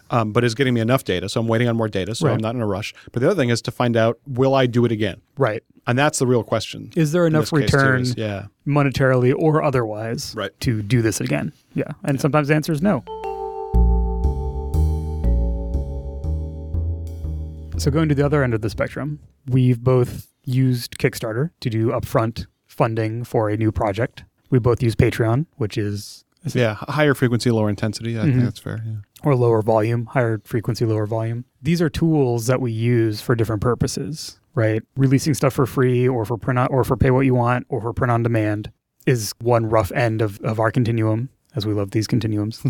um, but is getting me enough data. So I'm waiting on more data. So Mm-hmm. Right. I'm not in a rush. But the other thing is to find out, will I do it again? Right. And that's the real question. Is there enough this case, too, return yeah. monetarily or otherwise Right. to do this again? Yeah. And sometimes the answer is no. So going to the other end of the spectrum, we've both used Kickstarter to do upfront funding for a new project. We both use Patreon, which is Yeah. Higher frequency, lower intensity. I Mhm. think that's fair. Yeah. or lower volume, higher frequency, lower volume. These are tools that we use for different purposes, right? Releasing stuff for free or for print on, or for pay what you want or for print on demand is one rough end of, of our continuum, as we love these continuums.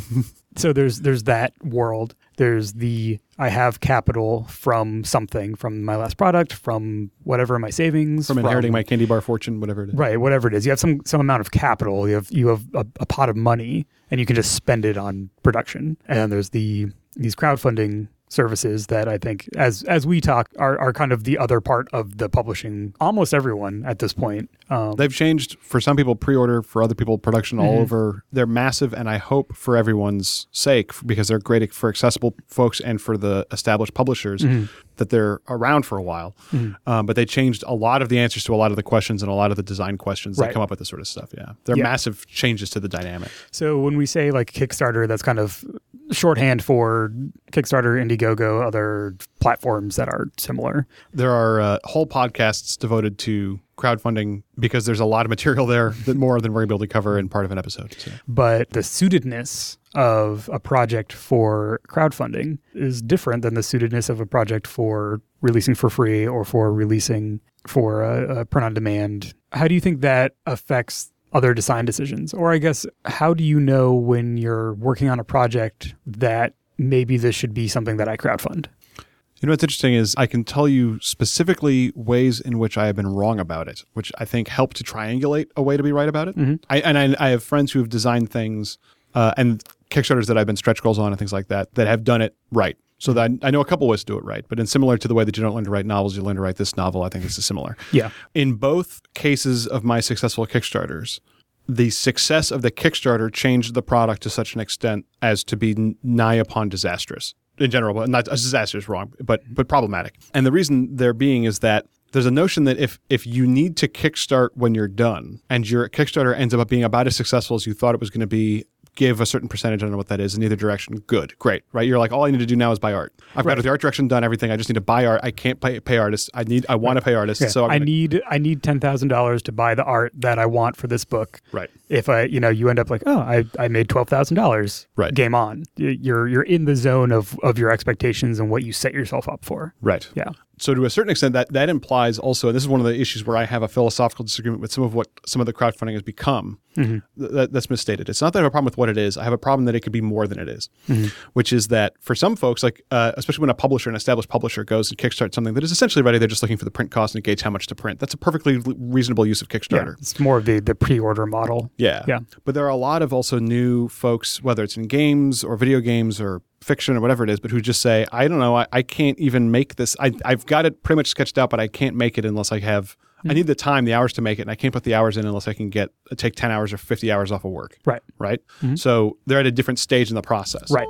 so there's there's that world. There's the I have capital from something, from my last product, from whatever my savings, From inheriting my candy bar fortune, whatever it is. Right, whatever it is, you have some some amount of capital. You have you have a, a pot of money, and you can just spend it on production. And there's the these crowdfunding services that I think, as as we talk, are are kind of the other part of the publishing. Almost everyone at this point. Um, They've changed for some people pre-order, for other people production all Mhm. over. They're massive, and I hope for everyone's sake because they're great for accessible folks and for the established publishers Mhm. That they're around for a while. Mhm. Um, but they changed a lot of the answers to a lot of the questions and a lot of the design questions that come up with this sort of stuff. Yeah, they're Yeah. massive changes to the dynamic. So when we say like Kickstarter, that's kind of shorthand for Kickstarter, Indiegogo, other platforms that are similar. There are uh, whole podcasts devoted to crowdfunding because there's a lot of material there that more than we're going to be able to cover in part of an episode. So. but the suitedness of a project for crowdfunding is different than the suitedness of a project for releasing for free or for releasing for a, a print on demand. How do you think that affects other design decisions? Or I guess, how do you know when you're working on a project that maybe this should be something that I crowdfund? You know what's interesting is I can tell you specifically ways in which I have been wrong about it, which I think help to triangulate a way to be right about it. Mhm. I, and I, I have friends who have designed things uh, and Kickstarters that I've been stretch goals on and things like that that have done it right. So that I know a couple ways to do it right, but in similar to the way that you don't learn to write novels, you learn to write this novel. I think this is similar. Yeah. In both cases of my successful Kickstarters, the success of the Kickstarter changed the product to such an extent as to be nigh upon disastrous. in general, but not a disaster is wrong, but but problematic. And the reason there being is that there's a notion that if if you need to kickstart when you're done and your Kickstarter ends up being about as successful as you thought it was going to be, give a certain percentage. I don't know what that is in either direction. Good, great, right? You're like, all I need to do now is buy art. I've Right. got the art direction done, everything. I just need to buy art. I can't pay, pay artists. I need, I want to pay artists. Yeah, So I'm I gonna- need I need ten thousand dollars to buy the art that I want for this book. right. If I, you know, you end up like, oh, I, I made twelve thousand dollars. Right. Game on. You're you're in the zone of of your expectations and what you set yourself up for. Right. Yeah. So to a certain extent, that that implies also, and this is one of the issues where I have a philosophical disagreement with some of what some of the crowdfunding has become. Th- that, that's misstated. It's not that I have a problem with what it is. I have a problem that it could be more than it is, which is that for some folks, like uh, especially when a publisher, an established publisher, goes and kickstarts something that is essentially ready, they're just looking for the print cost and gauge how much to print. That's a perfectly reasonable use of Yeah. Kickstarter. It's more of the the pre order model. Yeah. Yeah. But there are a lot of also new folks, whether it's in games or video games or fiction or whatever it is, but who just say, I don't know, I, I can't even make this. I, I've got it pretty much sketched out, but I can't make it unless I have, I hmm. need the time, the hours to make it, and I can't put the hours in unless I can get, take 10 hours or 50 hours off of work. Right. Right. Hmm. So they're at a different stage in the process. Right.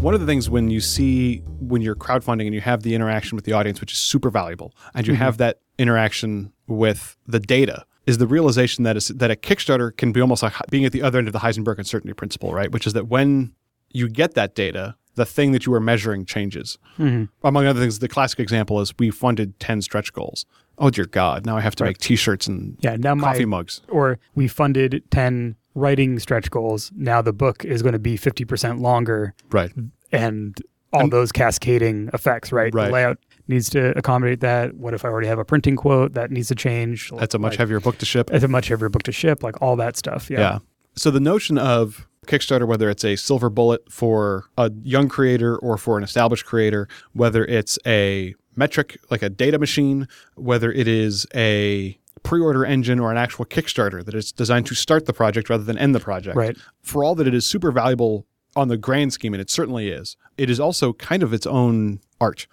One of the things when you see when you're crowdfunding and you have the interaction with the audience, which is super valuable, and you mm-hmm. have that interaction with the data, is the realization that is that a Kickstarter can be almost like being at the other end of the Heisenberg uncertainty principle, right? Which is that when you get that data, the thing that you are measuring changes. Mm-hmm. Among other things, the classic example is we funded ten stretch goals. Oh dear God! Now I have to make T-shirts and Yeah. Now my coffee mugs. or we funded 10 writing stretch goals. Now the book is going to be 50% longer Right. and all those cascading effects, right? Right. The layout needs to accommodate that. What if I already have a printing quote that needs to change? That's a much Like, heavier book to ship. It's a much heavier book to ship, like all that stuff. Yeah. Yeah. So the notion of Kickstarter, whether it's a silver bullet for a young creator or for an established creator, whether it's a metric like a data machine, whether it is a pre-order engine or an actual Kickstarter that is designed to start the project rather than end the project. Right. For all that it is super valuable on the grand scheme, and it certainly is, it is also kind of its own art.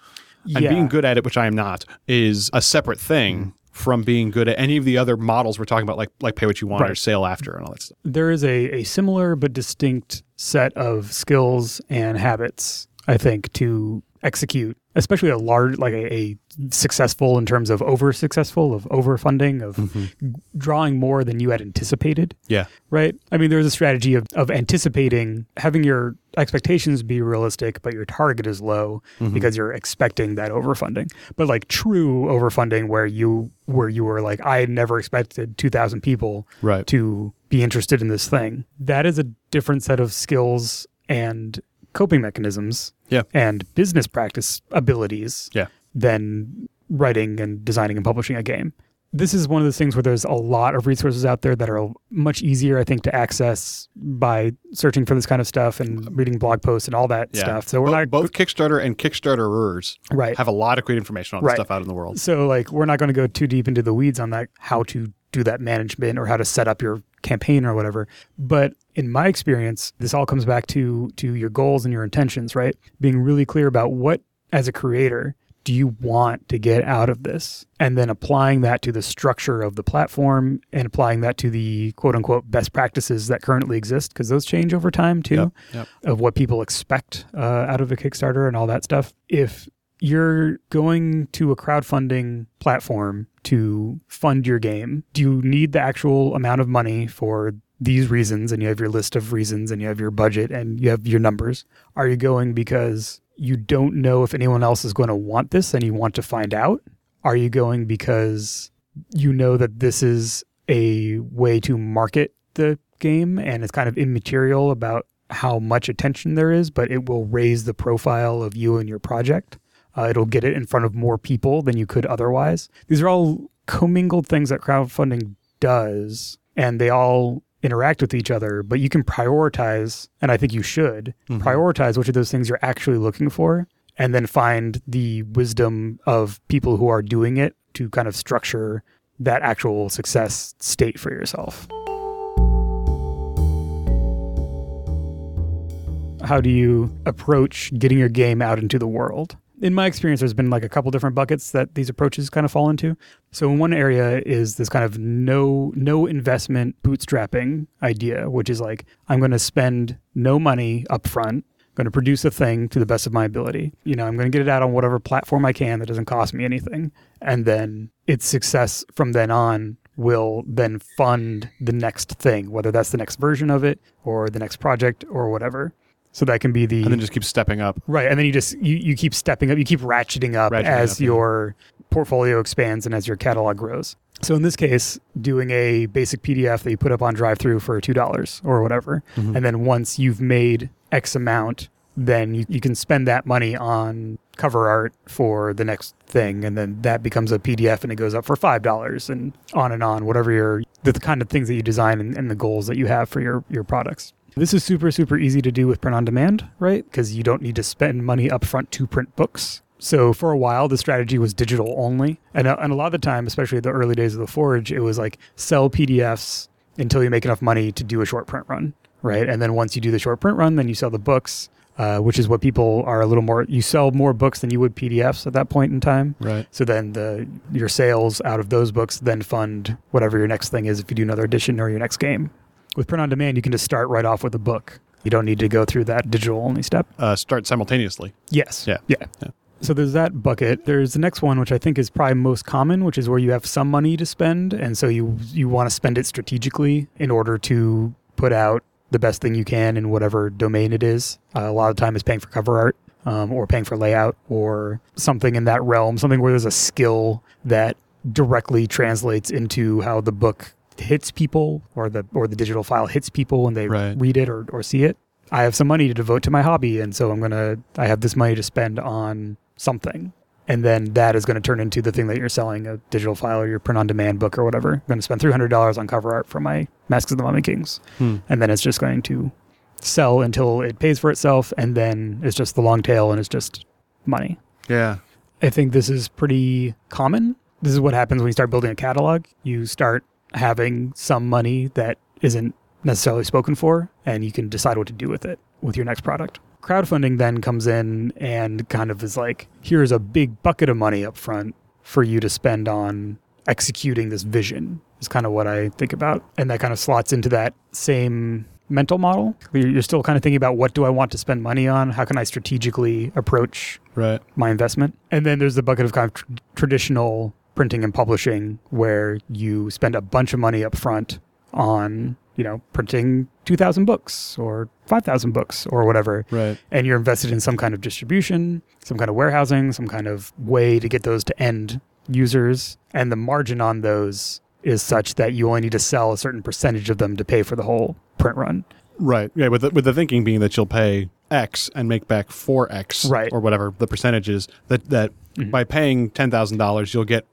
And being good at it, which I am not, is a separate thing mm. from being good at any of the other models we're talking about, like like pay what you want or sale after and all that stuff. There is a, a similar but distinct set of skills and habits, I think, to execute, especially a large, like a, a successful in terms of over successful, of overfunding, of Mm-hmm. drawing more than you had anticipated. Yeah. right? I mean, there's a strategy of, of anticipating having your expectations be realistic, but your target is low Mm-hmm. because you're expecting that overfunding. But like true overfunding, where you where you were like, I never expected two thousand people Right. to be interested in this thing. That is a different set of skills and coping mechanisms Yeah. and business practice abilities Yeah. than writing and designing and publishing a game. This is one of those things where there's a lot of resources out there that are much easier, I think, to access by searching for this kind of stuff and reading blog posts and all that Yeah. stuff. So we're both, not both Kickstarter and Kickstarterers right. have a lot of great information on Right. stuff out in the world. So like we're not going to go too deep into the weeds on that how to do that management or how to set up your campaign or whatever. But in my experience, this all comes back to to your goals and your intentions, right? Being really clear about what as a creator do you want to get out of this? And then applying that to the structure of the platform and applying that to the quote unquote best practices that currently exist, because those change over time too Yep. of what people expect uh, out of a Kickstarter and all that stuff. If you're going to a crowdfunding platform to fund your game, do you need the actual amount of money for these reasons? And you have your list of reasons and you have your budget and you have your numbers. Are you going because you don't know if anyone else is going to want this and you want to find out? Are you going because you know that this is a way to market the game and it's kind of immaterial about how much attention there is, but it will raise the profile of you and your project. Uh, it'll get it in front of more people than you could otherwise. These are all commingled things that crowdfunding does, and they all interact with each other, but you can prioritize, and I think you should prioritize which of those things you're actually looking for, and then find the wisdom of people who are doing it to kind of structure that actual success state for yourself. How do you approach getting your game out into the world? In my experience, there's been like a couple different buckets that these approaches kind of fall into. So in one area is this kind of no no investment bootstrapping idea, which is like I'm going to spend no money up front, going to produce a thing to the best of my ability. You know, I'm going to get it out on whatever platform I can that doesn't cost me anything, and then its success from then on will then fund the next thing, whether that's the next version of it or the next project or whatever. So that can be the and then just keep stepping up. Right, and then you just you, you keep stepping up, you keep ratcheting up Ratcheting as up, yeah. your portfolio expands and as your catalog grows. So in this case, doing a basic PDF that you put up on DriveThru for two dollars or whatever, Mm-hmm. and then once you've made X amount, then you, you can spend that money on cover art for the next thing, and then that becomes a PDF and it goes up for five dollars, and on and on, whatever your the, the kind of things that you design and, and the goals that you have for your your products. This is super, super easy to do with print on demand, right? Because you don't need to spend money upfront to print books. So for a while, the strategy was digital only. And, uh, and a lot of the time, especially the early days of the Forge, it was like sell PDFs until you make enough money to do a short print run, right? And then once you do the short print run, then you sell the books, uh, which is what people are a little more, you sell more books than you would PDFs at that point in time. Right. So then the your sales out of those books then fund whatever your next thing is if you do another edition or your next game. With print on demand, you can just start right off with a book. You don't need to go through that digital only step. Uh, start simultaneously. Yes. Yeah. Yeah. Yeah. So there's that bucket. There's the next one, which I think is probably most common, which is where you have some money to spend, and so you you want to spend it strategically in order to put out the best thing you can in whatever domain it is. Uh, a lot of time is paying for cover art, um, or paying for layout, or something in that realm. Something where there's a skill that directly translates into how the book hits people, or the or the digital file hits people when they Right. read it or, or see it. I have some money to devote to my hobby, and so I'm gonna I have this money to spend on something. And then that is going to turn into the thing that you're selling, a digital file or your print on demand book or whatever. I'm going to spend $300 on cover art for my Masks of the Mummy Kings. Hmm. And then it's just going to sell until it pays for itself. And then it's just the long tail and it's just money. Yeah. I think this is pretty common. This is what happens when you start building a catalog. You start having some money that isn't necessarily spoken for, and you can decide what to do with it with your next product. Crowdfunding then comes in and kind of is like, here's a big bucket of money up front for you to spend on executing this vision, is kind of what I think about. And that kind of slots into that same mental model. You're you're still kind of thinking about what do I want to spend money on? How can I strategically approach Right. my investment. And then there's the bucket of kind of tr- traditional printing and publishing where you spend a bunch of money up front on, you know, printing 2,000 books or 5,000 books or whatever. Right. And you're invested in some kind of distribution, some kind of warehousing, some kind of way to get those to end users. And the margin on those is such that you only need to sell a certain percentage of them to pay for the whole print run. Right. Yeah. With the, with the thinking being that you'll pay X and make back four X, Right. or whatever the percentage is. That that Mhm. by paying ten thousand dollars, you'll get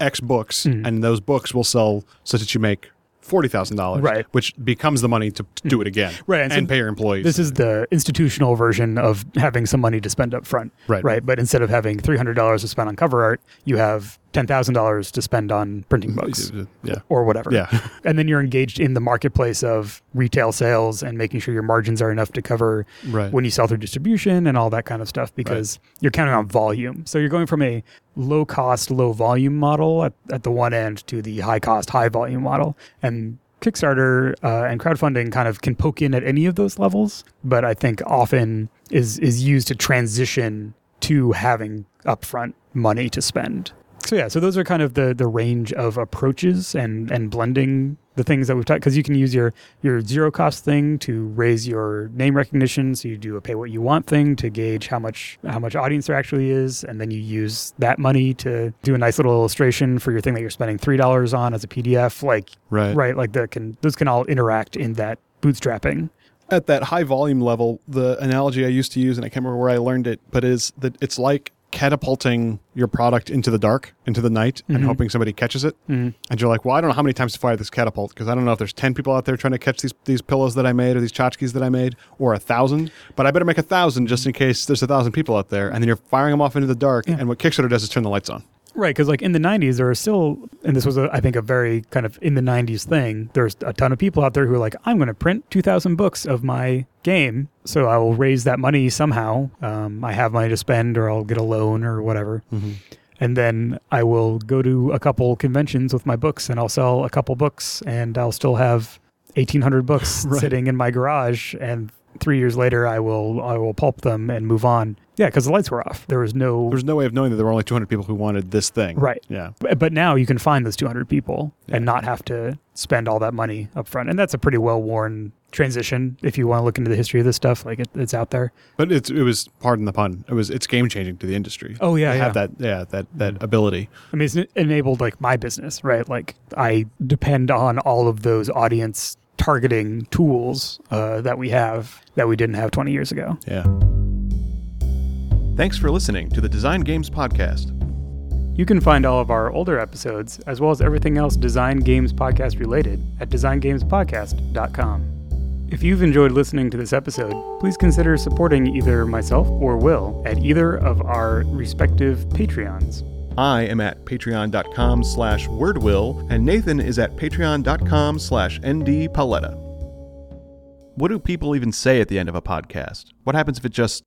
X books, Mhm. and those books will sell such that you make forty thousand dollars, Right. Which becomes the money to, to do it again, Right, and And, so pay your employees. This is the institutional version of having some money to spend up front. right. right? But instead of having three hundred dollars to spend on cover art, you have ten thousand dollars to spend on printing books Yeah. or whatever. Yeah. and then you're engaged in the marketplace of retail sales and making sure your margins are enough to cover right. when you sell through distribution and all that kind of stuff because you're counting on volume. So you're going from a low cost, low volume model at, at the one end to the high cost, high volume model. And Kickstarter uh, and crowdfunding kind of can poke in at any of those levels, but I think often is is used to transition to having upfront money to spend. So yeah, so those are kind of the the range of approaches and and blending the things that we've talked because you can use your your zero cost thing to raise your name recognition. So you do a pay what you want thing to gauge how much how much audience there actually is, and then you use that money to do a nice little illustration for your thing that you're spending three dollars on as a PDF. Like right. right, like that can those can all interact in that bootstrapping. At that high volume level, the analogy I used to use, and I can't remember where I learned it, but is that it's like catapulting your product into the dark, into the night, Mhm. and hoping somebody catches it. Mhm. And you're like, well, I don't know how many times to fire this catapult because I don't know if there's 10 people out there trying to catch these, these pillows that I made or these tchotchkes that I made or a thousand. But I better make a thousand just in case there's a thousand people out there. And then you're firing them off into the dark. Yeah. And what Kickstarter does is turn the lights on. Right, because like in the '90s, there are still, and this was, a, I think, a very kind of in the '90s thing. There's a ton of people out there who are like, I'm going to print 2,000 books of my game, so I will raise that money somehow. Um, I have money to spend, or I'll get a loan, or whatever. And then I will go to a couple conventions with my books, and I'll sell a couple books, and I'll still have 1,800 books Right. sitting in my garage. And three years later, I will I will pulp them and move on. Yeah, because the lights were off. There was no There's no way of knowing that there were only 200 people who wanted this thing. Right. Yeah. But now you can find those 200 people Yeah. and not have to spend all that money up front. And that's a pretty well worn transition if you want to look into the history of this stuff. Like it, it's out there. But it's it was pardon the pun. It was it's game changing to the industry. Oh, yeah, They yeah. have that yeah that that mm. ability. I mean, it's enabled like my business, right? Like I depend on all of those audience targeting tools uh, that we have that we didn't have 20 years ago. Yeah. Thanks for listening to the Design Games podcast. You can find all of our older episodes, as well as everything else Design Games Podcast related, at designgamespodcast.com. If you've enjoyed listening to this episode, please consider supporting either myself or Will at either of our respective Patreons. I am at patreon.com slash wordwill, and Nathan is at patreon.com slash ndpaoletta. What do people even say at the end of a podcast? What happens if it just